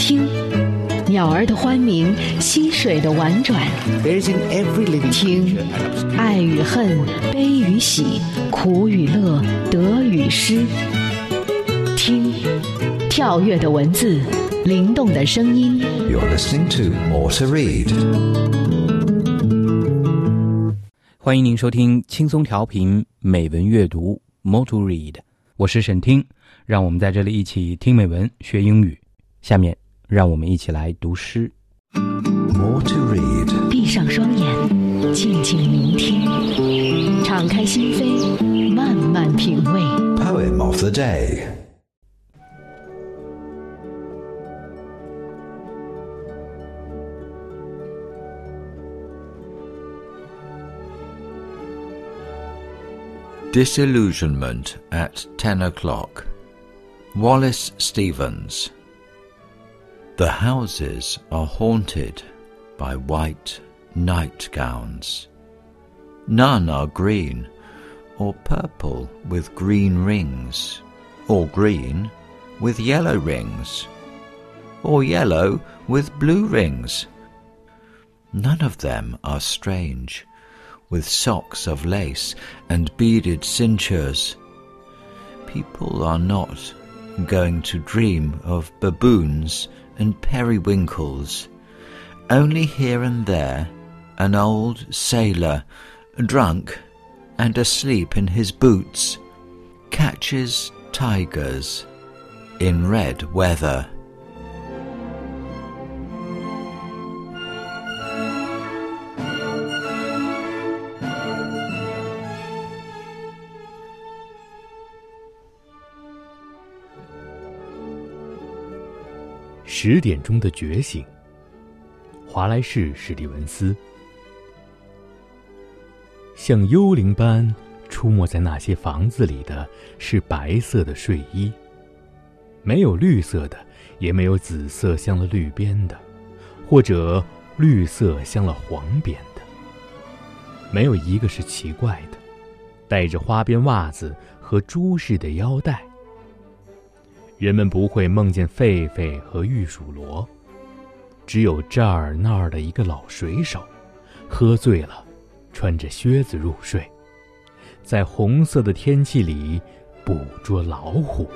听，鸟儿的欢鸣，溪水的婉转。听，爱与恨，悲与喜，苦与乐，得与失。听，跳跃的文字，灵动的声音。You're listening to More to Read。欢迎您收听轻松调频美文阅读 More to Read，我是沈听，让我们在这里一起听美文学英语。下面让我们一起来读诗。 More to Read。闭上双眼，静静聆听，敞开心扉，慢慢品味。 Poem of the day. Disillusionment at 10 o'clock. Wallace Stevens. The houses are haunted by white nightgowns. None are green, or purple with green rings, or green with yellow rings, or yellow with blue rings. None of them are strange, with socks of lace and beaded cinctures. People are not going to dream of baboons and periwinkles. Only here and there an old sailor, drunk and asleep in his boots, catches tigers in red weather. 十点钟的觉醒。华莱士·史蒂文斯像幽灵般出没在那些房子里的是白色的睡衣，没有绿色的，也没有紫色镶了绿边的，或者绿色镶了黄边的。没有一个是奇怪的，带着花边袜子和珠饰的腰带。人们不会梦见狒狒和玉鼠螺，只有这儿那儿的一个老水手，喝醉了，穿着靴子入睡，在红色的天气里捕捉老虎。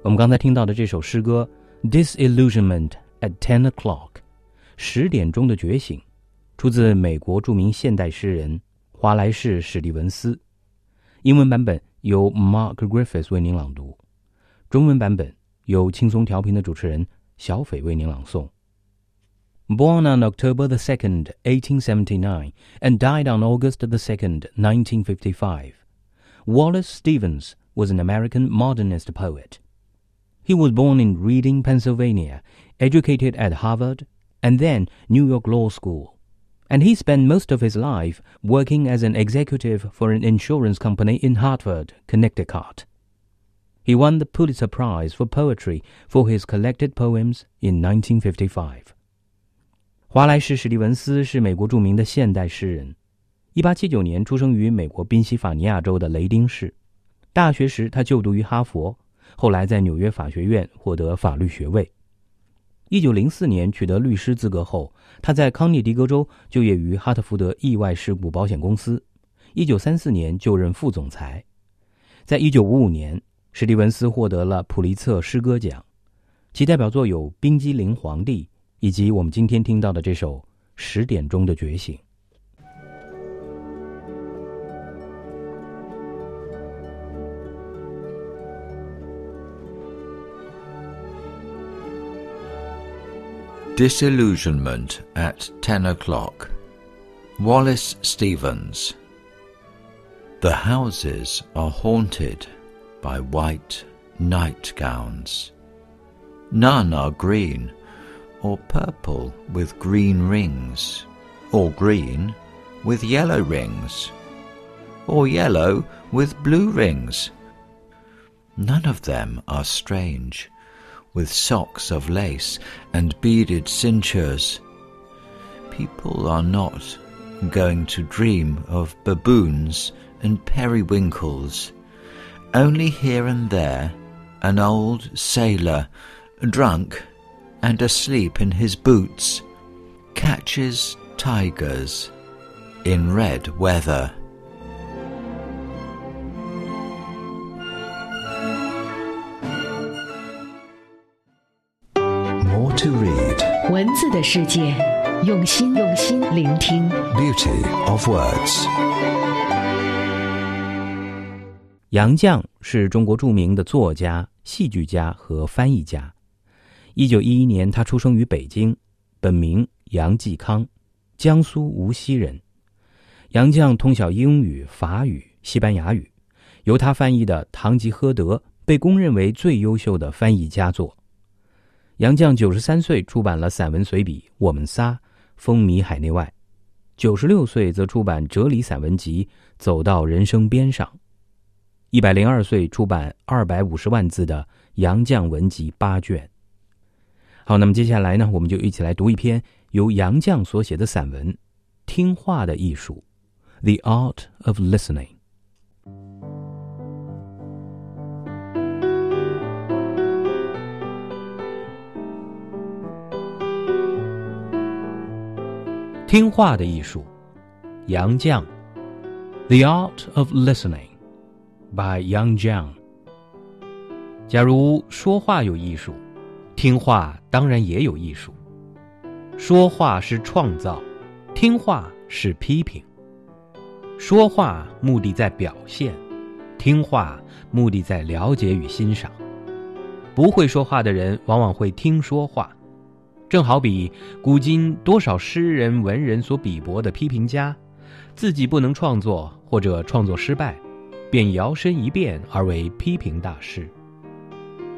我们刚才听到的这首诗歌《Disillusionment at Ten O'clock》，十点钟的觉醒，出自美国着名现代诗人华莱士·史蒂文斯。英文版本由 Mark Griffiths 为您朗读，中文版本由轻松调频的主持人小斐为您朗诵。Born on October the 2nd, 1879, and died on August the 2nd, 1955, Wallace Stevens was an American modernist poet. He was born in Reading, Pennsylvania, educated at Harvard, and then New York Law School. And he spent most of his life working as an executive for an insurance company in Hartford, Connecticut. He won the Pulitzer Prize for Poetry for his collected poems in 1955. 华莱士·史蒂文斯是美国着名的现代诗人。1879年出生于美国宾夕法尼亚州的雷丁市。大学时，他就读于哈佛，后来在纽约法学院获得法律学位。 一九零四年取得律师资格后，他在康涅狄格州就业于哈特福德意外事故保险公司。一九三四年就任副总裁。在一九五五年，史蒂文斯获得了普利策诗歌奖，其代表作有《冰激凌皇帝》以及我们今天听到的这首《十点钟的觉醒》。Disillusionment at 10 o'clock. Wallace Stevens. The houses are haunted by white nightgowns. None are green, or purple with green rings, or green with yellow rings, or yellow with blue rings. None of them are strange, with socks of lace and beaded cinctures. People are not going to dream of baboons and periwinkles. Only here and there an old sailor, drunk and asleep in his boots, catches tigers in red weather. To read. 文字的世界，用心用心聆听。Beauty of words. 杨绛是中国著名的作家、戏剧家和翻译家。一九一一年，他出生于北京，本名杨继康，江苏无锡人。杨绛通晓英语、法语、西班牙语，由他翻译的《堂吉诃德》被公认为最优秀的翻译佳作。杨绛九十三岁出版了散文随笔《我们仨》，风靡海内外；九十六岁则出版哲理散文集《走到人生边上》。一百零二岁出版二百五十万字的《杨绛文集》八卷。好，那么接下来呢，我们就一起来读一篇由杨绛所写的散文《听话的艺术》（The Art of Listening）。听话的艺术，杨绛，《The Art of Listening》by Yang Jiang。假如说话有艺术，听话当然也有艺术。说话是创造，听话是批评。说话目的在表现，听话目的在了解与欣赏。不会说话的人往往会听说话，正好比古今多少诗人文人所比驳的批评家，自己不能创作或者创作失败，便摇身一变而为批评大师。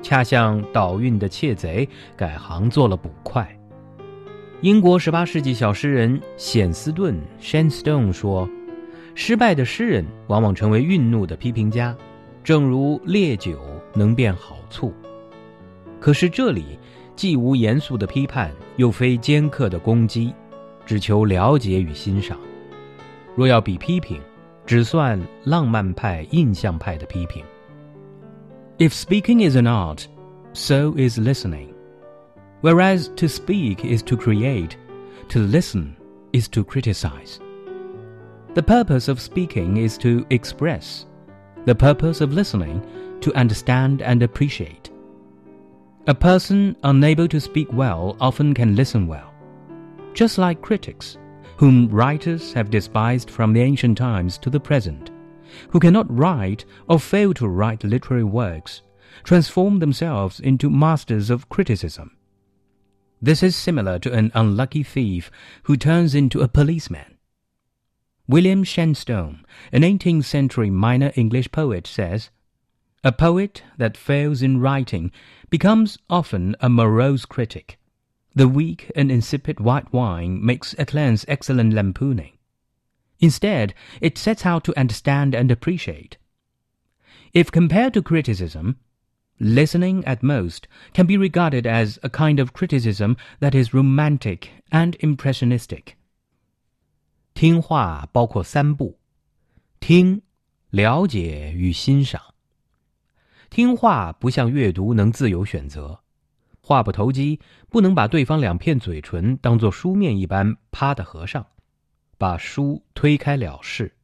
恰像倒运的窃贼改行做了捕快。英国十八世纪小诗人显斯顿 （Shenstone） 说：“失败的诗人往往成为愠怒的批评家，正如烈酒能变好醋。”可是这里既无严肃的批判，又非尖刻的攻击，只求了解与欣赏。若要比批评，只算浪漫派、印象派的批评。If speaking is an art, so is listening. Whereas to speak is to create, to listen is to criticize. The purpose of speaking is to express, the purpose of listening to understand and appreciate. A person unable to speak well often can listen well. Just like critics, whom writers have despised from the ancient times to the present, who cannot write or fail to write literary works, transform themselves into masters of criticism. This is similar to an unlucky thief who turns into a policeman. William Shenstone, an 18th century minor English poet, says, A poet that fails in writing becomes often a morose critic. The weak and insipid white wine makes at length excellent lampooning. Instead, it sets out to understand and appreciate. If compared to criticism, listening at most can be regarded as a kind of criticism that is romantic and impressionistic. 听话包括三步：听、了解与欣赏。 听话不像阅读能自由选择，话不投机，不能把对方两片嘴唇当作书面一般啪的合上，把书推开了事。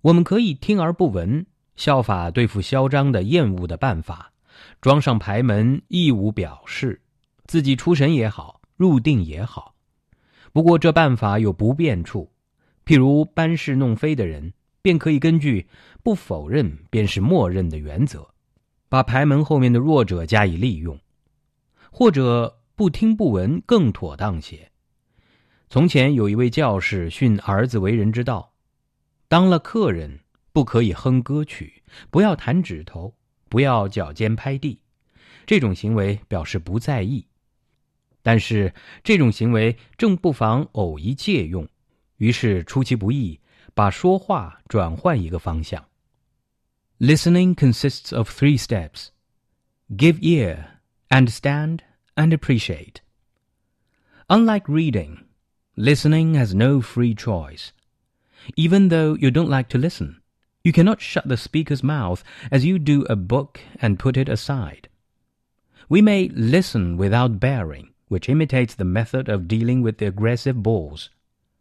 我们可以听而不闻，效法对付嚣张的厌恶的办法，装上牌门，义无表示，自己出神也好，入定也好。不过这办法有不便处，譬如搬事弄非的人，便可以根据不否认便是默认的原则。把牌门后面的弱者加以利用，或者不听不闻更妥当些。从前有一位教士训儿子为人之道：当了客人，不可以哼歌曲，不要弹指头，不要脚尖拍地。这种行为表示不在意，但是这种行为正不妨偶一借用，于是出其不意，把说话转换一个方向。Listening consists of three steps give ear, understand, and appreciate. Unlike reading, listening has no free choice. Even though you don't like to listen, you cannot shut the speaker's mouth as you do a book and put it aside. We may listen without bearing, which imitates the method of dealing with the aggressive bulls.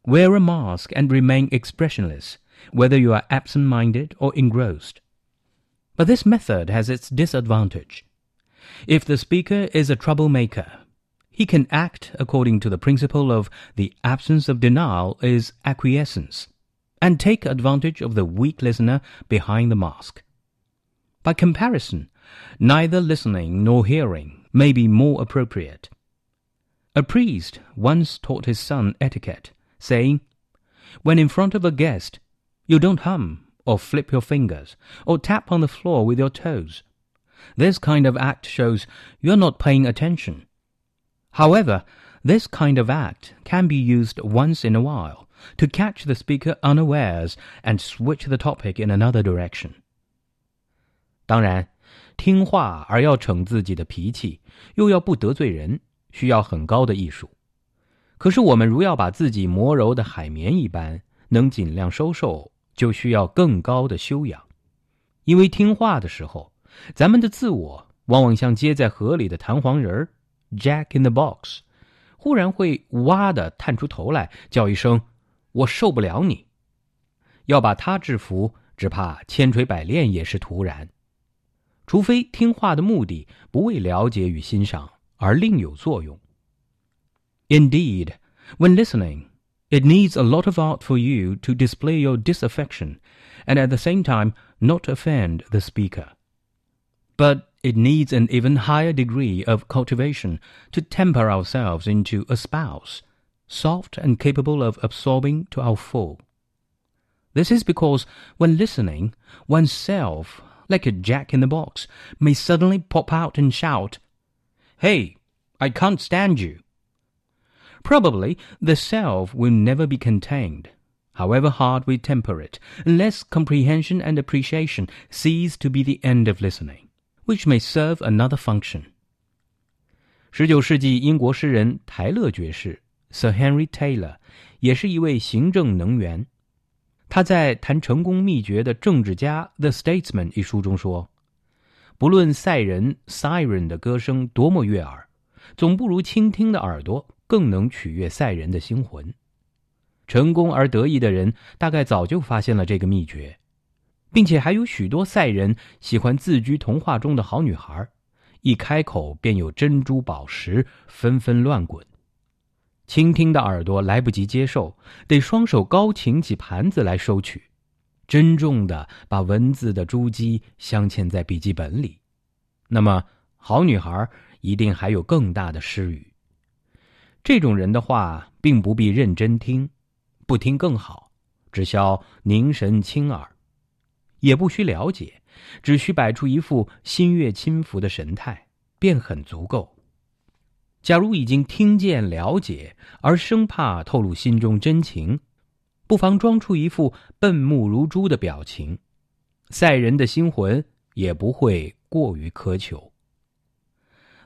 Wear a mask and remain expressionless, whether you are absent minded or engrossed. But this method has its disadvantage. If the speaker is a troublemaker, he can act according to the principle of the absence of denial is acquiescence, and take advantage of the weak listener behind the mask. By comparison, neither listening nor hearing may be more appropriate. A priest once taught his son etiquette, saying, When in front of a guest, you don't hum, or flip your fingers, or tap on the floor with your toes. This kind of act shows you're not paying attention. However, this kind of act can be used once in a while to catch the speaker unawares and switch the topic in another direction. 当然，听话而要逞自己的脾气，又要不得罪人，需要很高的艺术。可是，我们如要把自己磨柔的海绵一般，能尽量收受， 就需要更高的修养。因为听话的时候，咱们的自我往往像接在河里的弹簧人儿 （Jack in the Box），忽然会哇的探出头来，叫一声：“我受不了你！”要把他制服，只怕千锤百炼也是徒然。除非听话的目的不为了解与欣赏，而另有作用。Indeed, when listening, it needs a lot of art for you to display your disaffection, and at the same time not offend the speaker. But it needs an even higher degree of cultivation to temper ourselves into a spouse, soft and capable of absorbing to our full. This is because when listening, oneself, like a jack in the box, may suddenly pop out and shout, Hey, I can't stand you. Probably the self will never be contained, however hard we temper it, unless comprehension and appreciation cease to be the end of listening, which may serve another function. 十九世纪英国诗人泰勒爵士 Sir Henry Taylor 也是一位行政能员。他在谈成功秘诀的政治家《The Statesman》一书中说：“不论赛人 （Siren） 的歌声多么悦耳，总不如倾听的耳朵 更能取悦赛人的心魂。成功而得意的人大概早就发现了这个秘诀，并且还有许多赛人喜欢自居童话中的好女孩，一开口便有珍珠宝石纷纷乱滚。倾听的耳朵来不及接受，得双手高擎起盘子来收取，珍重的把文字的珠玑镶嵌在笔记本里。那么，好女孩一定还有更大的诗语。这种人的话，并不必认真听，不听更好，只消凝神清耳；也不需了解，只需摆出一副心悦亲服的神态，便很足够。假如已经听见了解，而生怕透露心中真情，不妨装出一副笨目如珠的表情，赛人的心魂也不会过于苛求。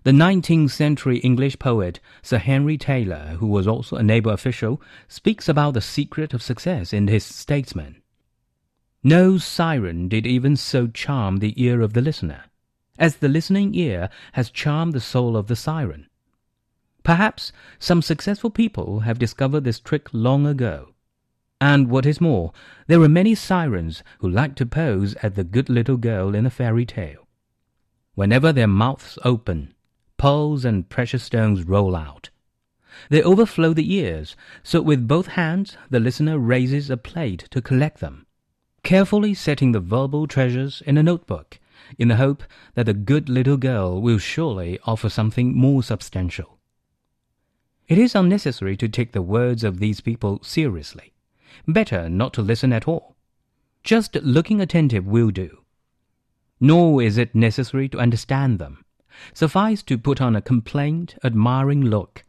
The 19th century English poet Sir Henry Taylor, who was also a naval official, speaks about the secret of success in his Statesman. No siren did even so charm the ear of the listener, as the listening ear has charmed the soul of the siren. Perhaps some successful people have discovered this trick long ago. And what is more, there are many sirens who like to pose as the good little girl in a fairy tale. Whenever their mouths open, pearls and precious stones roll out. They overflow the ears, so with both hands the listener raises a plate to collect them, carefully setting the verbal treasures in a notebook, in the hope that the good little girl will surely offer something more substantial. It is unnecessary to take the words of these people seriously. Better not to listen at all. Just looking attentive will do. Nor is it necessary to understand them suffice to put on a complaint, admiring look.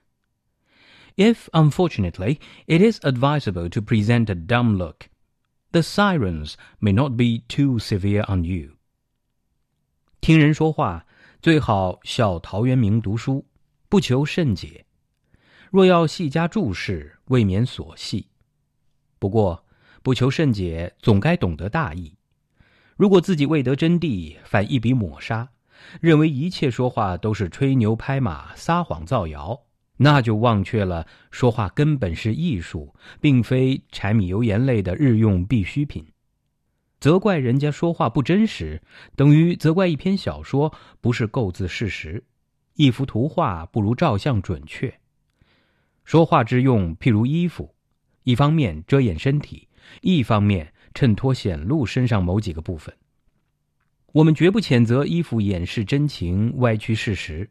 If, unfortunately, it is advisable to present a dumb look, the sirens may not be too severe on you. 听人说话，最好效陶渊明读书，不求甚解。若要细加注释， 未免琐细。不过，不求甚解，总该懂得大义。如果自己未得真谛，反一笔抹杀， 认为一切说话都是吹牛拍马、撒谎造谣，那就忘却了说话根本是艺术，并非柴米油盐类的日用必需品。责怪人家说话不真实，等于责怪一篇小说不是构字事实，一幅图画不如照相准确。说话之用，譬如衣服，一方面遮掩身体，一方面衬托显露身上某几个部分。我们绝不谴责衣服掩饰真情、歪曲事实。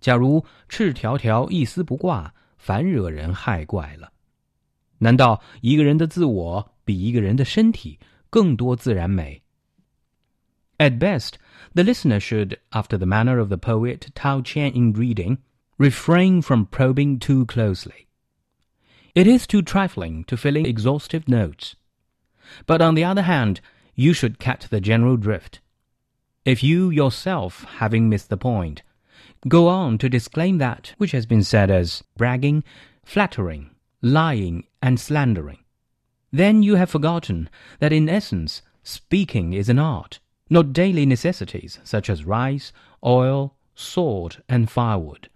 假如赤条条、一丝不挂，反惹人害怪了。难道一个人的自我比一个人的身体？更多自然美。At best, the listener should, after the manner of the poet Tao Qian in reading, refrain from probing too closely. It is too trifling to fill in exhaustive notes. But on the other hand, you should catch the general drift. If you yourself, having missed the point, go on to disclaim that which has been said as bragging, flattering, lying, and slandering, then you have forgotten that in essence, speaking is an art, not daily necessities such as rice, oil, salt, and firewood.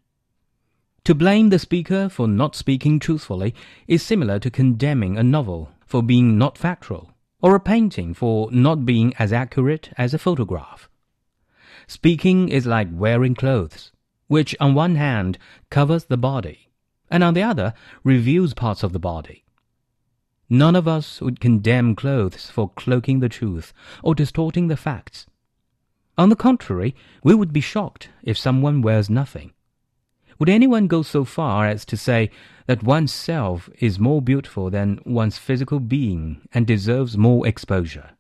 To blame the speaker for not speaking truthfully is similar to condemning a novel for being not factual, or a painting for not being as accurate as a photograph. Speaking is like wearing clothes, which on one hand covers the body, and on the other reveals parts of the body. None of us would condemn clothes for cloaking the truth or distorting the facts. On the contrary, we would be shocked if someone wears nothing. Would anyone go so far as to say that one's self is more beautiful than one's physical being and deserves more exposure?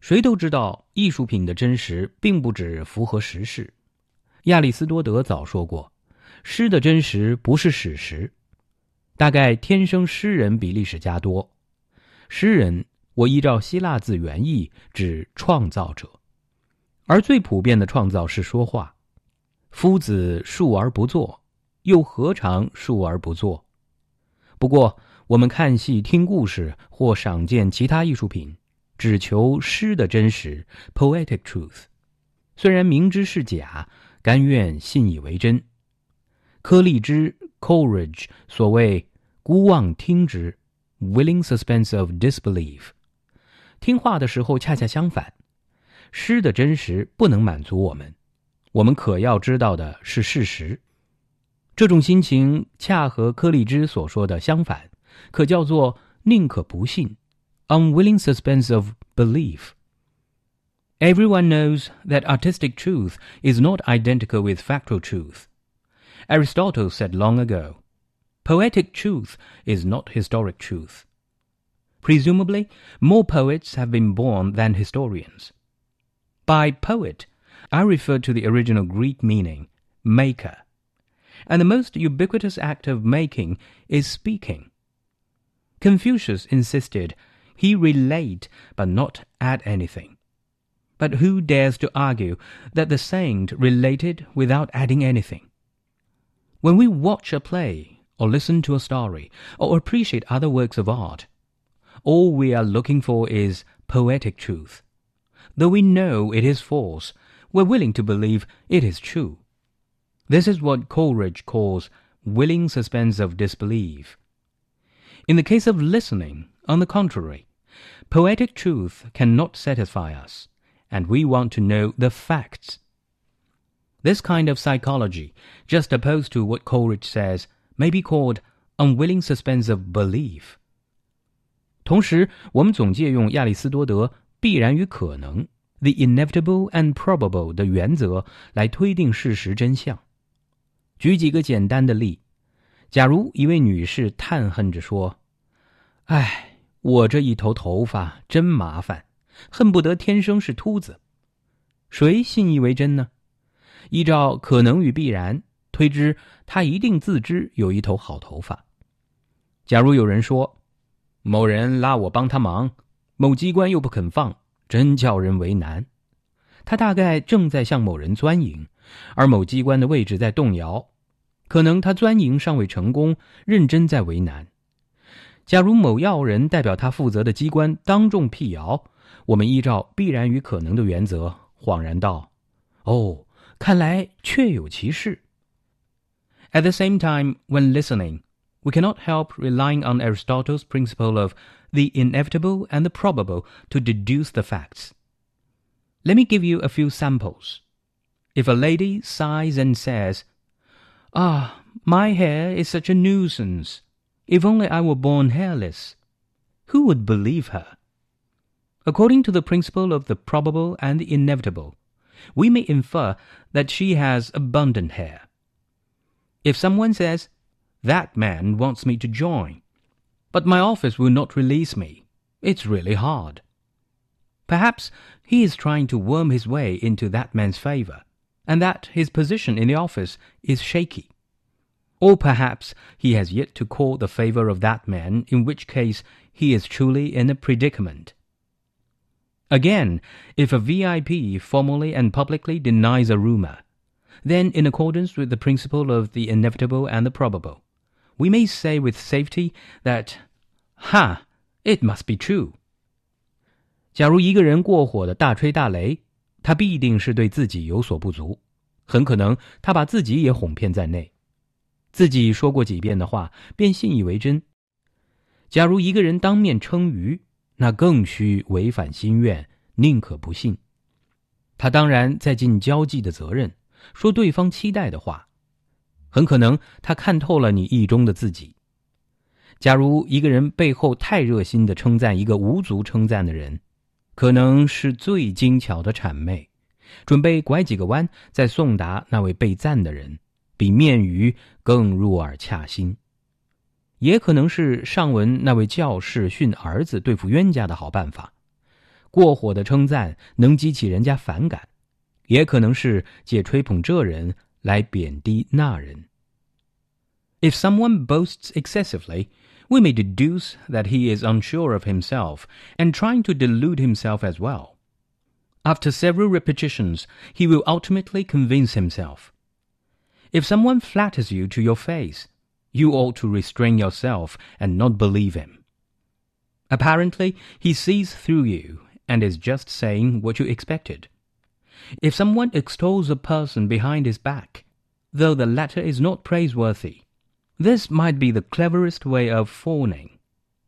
谁都知道，艺术品的真实并不只符合时事。亚里士多德早说过，诗的真实不是史实，大概天生诗人比历史家多。诗人，我依照希腊字原意指创造者，而最普遍的创造是说话。夫子述而不作，又何尝述而不作？不过，我们看戏、听故事或赏鉴其他艺术品，只求诗的真实 （poetic truth）。虽然明知是假，甘愿信以为真。柯立芝 （Coleridge） 所谓。孤妄听之，willing suspense of disbelief。听话的时候恰恰相反，诗的真实不能满足我们，我们可要知道的是事实。这种心情恰和柯立芝所说的相反，可叫做宁可不信，unwilling suspense of belief. Everyone knows that artistic truth is not identical with factual truth. Aristotle said long ago. Poetic truth is not historic truth. Presumably, more poets have been born than historians. By poet, I refer to the original Greek meaning, maker. And the most ubiquitous act of making is speaking. Confucius insisted he relate but not add anything. But who dares to argue that the saint related without adding anything? When we watch a play, or listen to a story, or appreciate other works of art. All we are looking for is poetic truth. Though we know it is false, we're willing to believe it is true. This is what Coleridge calls willing suspense of disbelief. In the case of listening, on the contrary, poetic truth cannot satisfy us, and we want to know the facts. This kind of psychology, just opposed to what Coleridge says, may be called unwilling suspense of belief。同时，我们总借用亚里士多德“必然与可能 ”（the inevitable and probable） 的原则来推定事实真相。举几个简单的例：假如一位女士叹恨着说：“唉， 我这一头头发真麻烦，恨不得天生是秃子。”谁信以为真呢？依照可能与必然。推知他一定自知有一头好头发。假如有人说，某人拉我帮他忙，某机关又不肯放，真叫人为难。他大概正在向某人钻营，而某机关的位置在动摇。可能他钻营尚未成功，认真在为难。假如某要人代表他负责的机关当众辟谣，我们依照必然与可能的原则，恍然道：“哦，看来确有其事。” At the same time, when listening, we cannot help relying on Aristotle's principle of the inevitable and the probable to deduce the facts. Let me give you a few samples. If a lady sighs and says, Ah, my hair is such a nuisance. if only I were born hairless. Who would believe her? According to the principle of the probable and the inevitable, we may infer that she has abundant hair. If someone says, That man wants me to join, but my office will not release me, it's really hard. Perhaps he is trying to worm his way into that man's favor and that his position in the office is shaky. Or perhaps he has yet to call the favor of that man, in which case he is truly in a predicament. Again, if a VIP formally and publicly denies a rumor, then in accordance with the principle of the inevitable and the probable, we may say with safety that, ha, it must be true. 假如一个人过火的大吹大擂，他必定是对自己有所不足，很可能他把自己也哄骗在内， 自己说过几遍的话便信以为真。假如一个人当面称鱼，那更需违反心愿，宁可不信。他当然在尽交际的责任，说对方期待的话，很可能他看透了你意中的自己。假如一个人背后太热心的称赞一个无足称赞的人。可能是最精巧的谄媚，准备拐几个弯再送达那位被赞的人，比面鱼更入耳恰心；也可能是上文那位教士训儿子对付冤家的好办法，过火的称赞能激起人家反感；也可能是借吹捧这人来贬低那人。If someone boasts excessively. we may deduce that he is unsure of himself and trying to delude himself as well. After several repetitions, he will ultimately convince himself. If someone flatters you to your face, you ought to restrain yourself and not believe him. Apparently, he sees through you and is just saying what you expected. If someone extols a person behind his back, though the latter is not praiseworthy, this might be the cleverest way of fawning,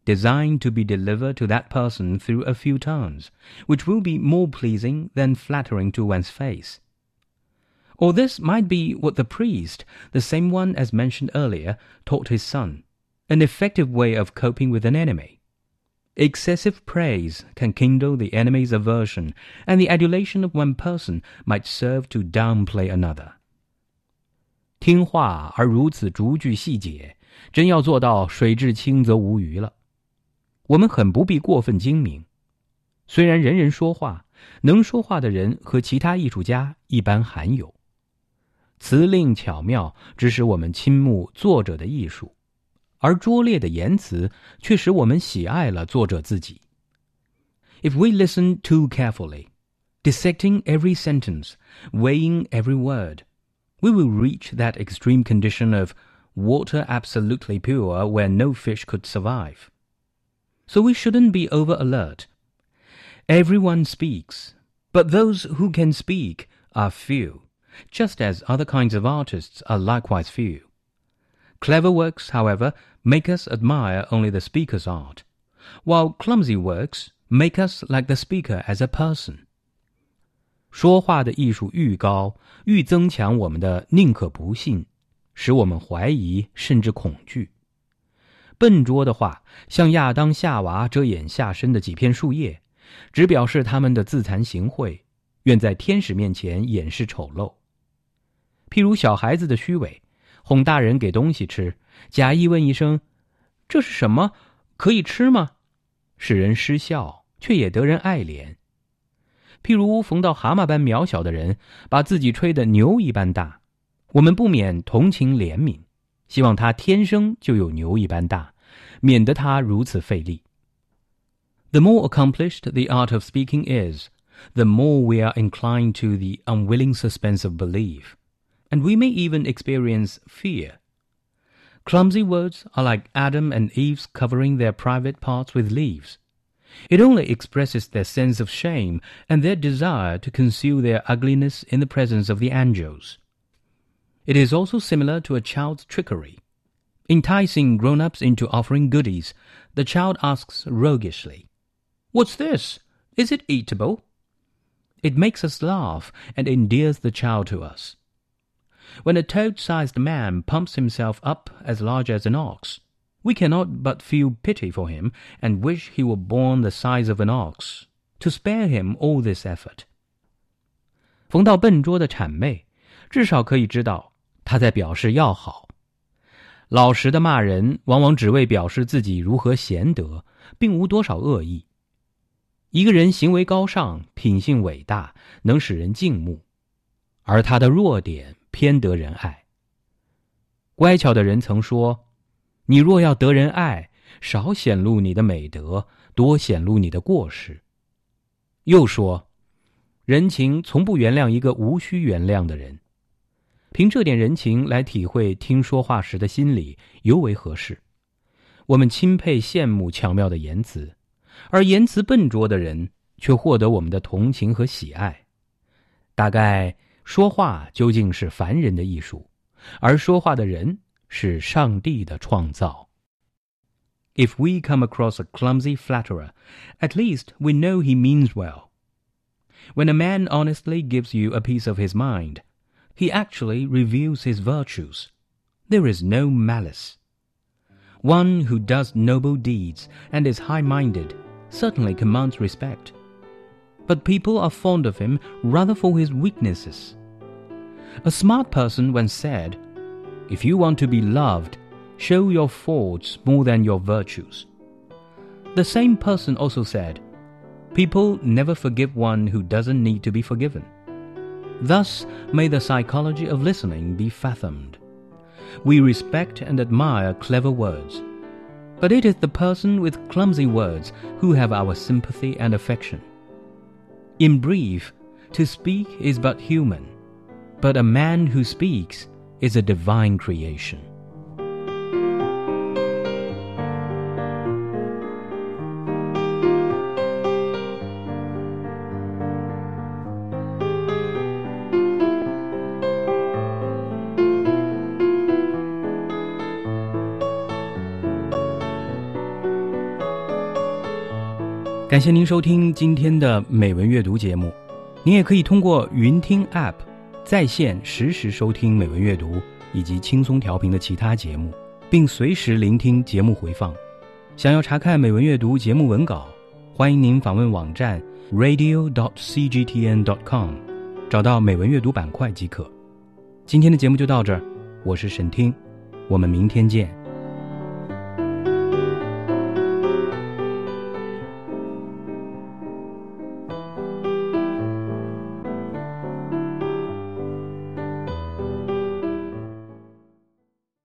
designed to be delivered to that person through a few turns, which will be more pleasing than flattering to one's face. Or this might be what the priest, the same one as mentioned earlier, taught his son, an effective way of coping with an enemy. Excessive praise can kindle the enemy's aversion, and the adulation of one person might serve to downplay another. 听话而如此逐句细节，真要做到水至清则无鱼了。我们很不必过分精明。虽然人人说话，能说话的人和其他艺术家一般罕有。 辞令巧妙，只使我们倾慕作者的艺术，而拙劣的言辞却使我们喜爱了作者自己。If we listen too carefully, dissecting every sentence, weighing every word. we will reach that extreme condition of water absolutely pure where no fish could survive. So we shouldn't be over alert. Everyone speaks, but those who can speak are few, just as other kinds of artists are likewise few. Clever works, however, make us admire only the speaker's art, while clumsy works make us like the speaker as a person. 说话的艺术愈高，愈增强我们的宁可不信，使我们怀疑甚至恐惧。笨拙的话，像亚当夏娃遮掩下身的几片树叶，只表示他们的自惭形秽，愿在天使面前掩饰丑陋。 譬如小孩子的虚伪，哄大人给东西吃，假意问一声：“这是什么？可以吃吗？”使人失笑，却也得人爱怜。譬如逢到蛤蟆般渺小的人，把自己吹得牛一般大，我们不免同情怜悯，希望他天生就有牛一般大，免得他如此费力。The more accomplished the art of speaking is, the more we are inclined to the unwilling suspense of belief, and we may even experience fear. Clumsy words are like Adam and Eve's covering their private parts with leaves. It only expresses their sense of shame and their desire to conceal their ugliness in the presence of the angels. It is also similar to a child's trickery. Enticing grown ups into offering goodies, the child asks roguishly, What's this? Is it eatable? It makes us laugh and endears the child to us. When a toad sized man pumps himself up as large as an ox, we cannot but feel pity for him and wish he were born the size of an ox, to spare him all this effort. 逢到笨拙的谄媚，至少可以知道他在表示要好。老实的骂人，往往只为表示自己如何贤德，并无多少恶意。一个人行为高尚，品性伟大，能使人敬慕，而他的弱点 偏得人爱。乖巧的人曾说：“你若要得人爱，少显露你的美德，多显露你的过失。”又说：“人情从不原谅一个无需原谅的人。”凭这点人情来体会听说话时的心理，尤为合适。我们钦佩羡慕巧妙的言辞，而言辞笨拙的人却获得我们的同情和喜爱。大概。说话究竟是凡人的艺术，而说话的人是上帝的创造。If we come across a clumsy flatterer, at least we know he means well. When a man honestly gives you a piece of his mind, he actually reveals his virtues. There is no malice. One who does noble deeds and is high minded certainly commands respect but people are fond of him rather for his weaknesses. A smart person once said, If you want to be loved, show your faults more than your virtues. The same person also said, People never forgive one who doesn't need to be forgiven. Thus may the psychology of listening be fathomed. We respect and admire clever words, but it is the person with clumsy words who have our sympathy and affection. In brief, to speak is but human, but a man who speaks is a divine creation. 感谢您收听今天的美文阅读节目，您也可以通过云听 App 在线实时收听美文阅读以及轻松调频的其他节目，并随时聆听节目回放。想要查看美文阅读节目文稿，欢迎您访问网站 radio dot cgtn com 找到美文阅读板块即可。今天的节目就到这儿，我是沈听，我们明天见。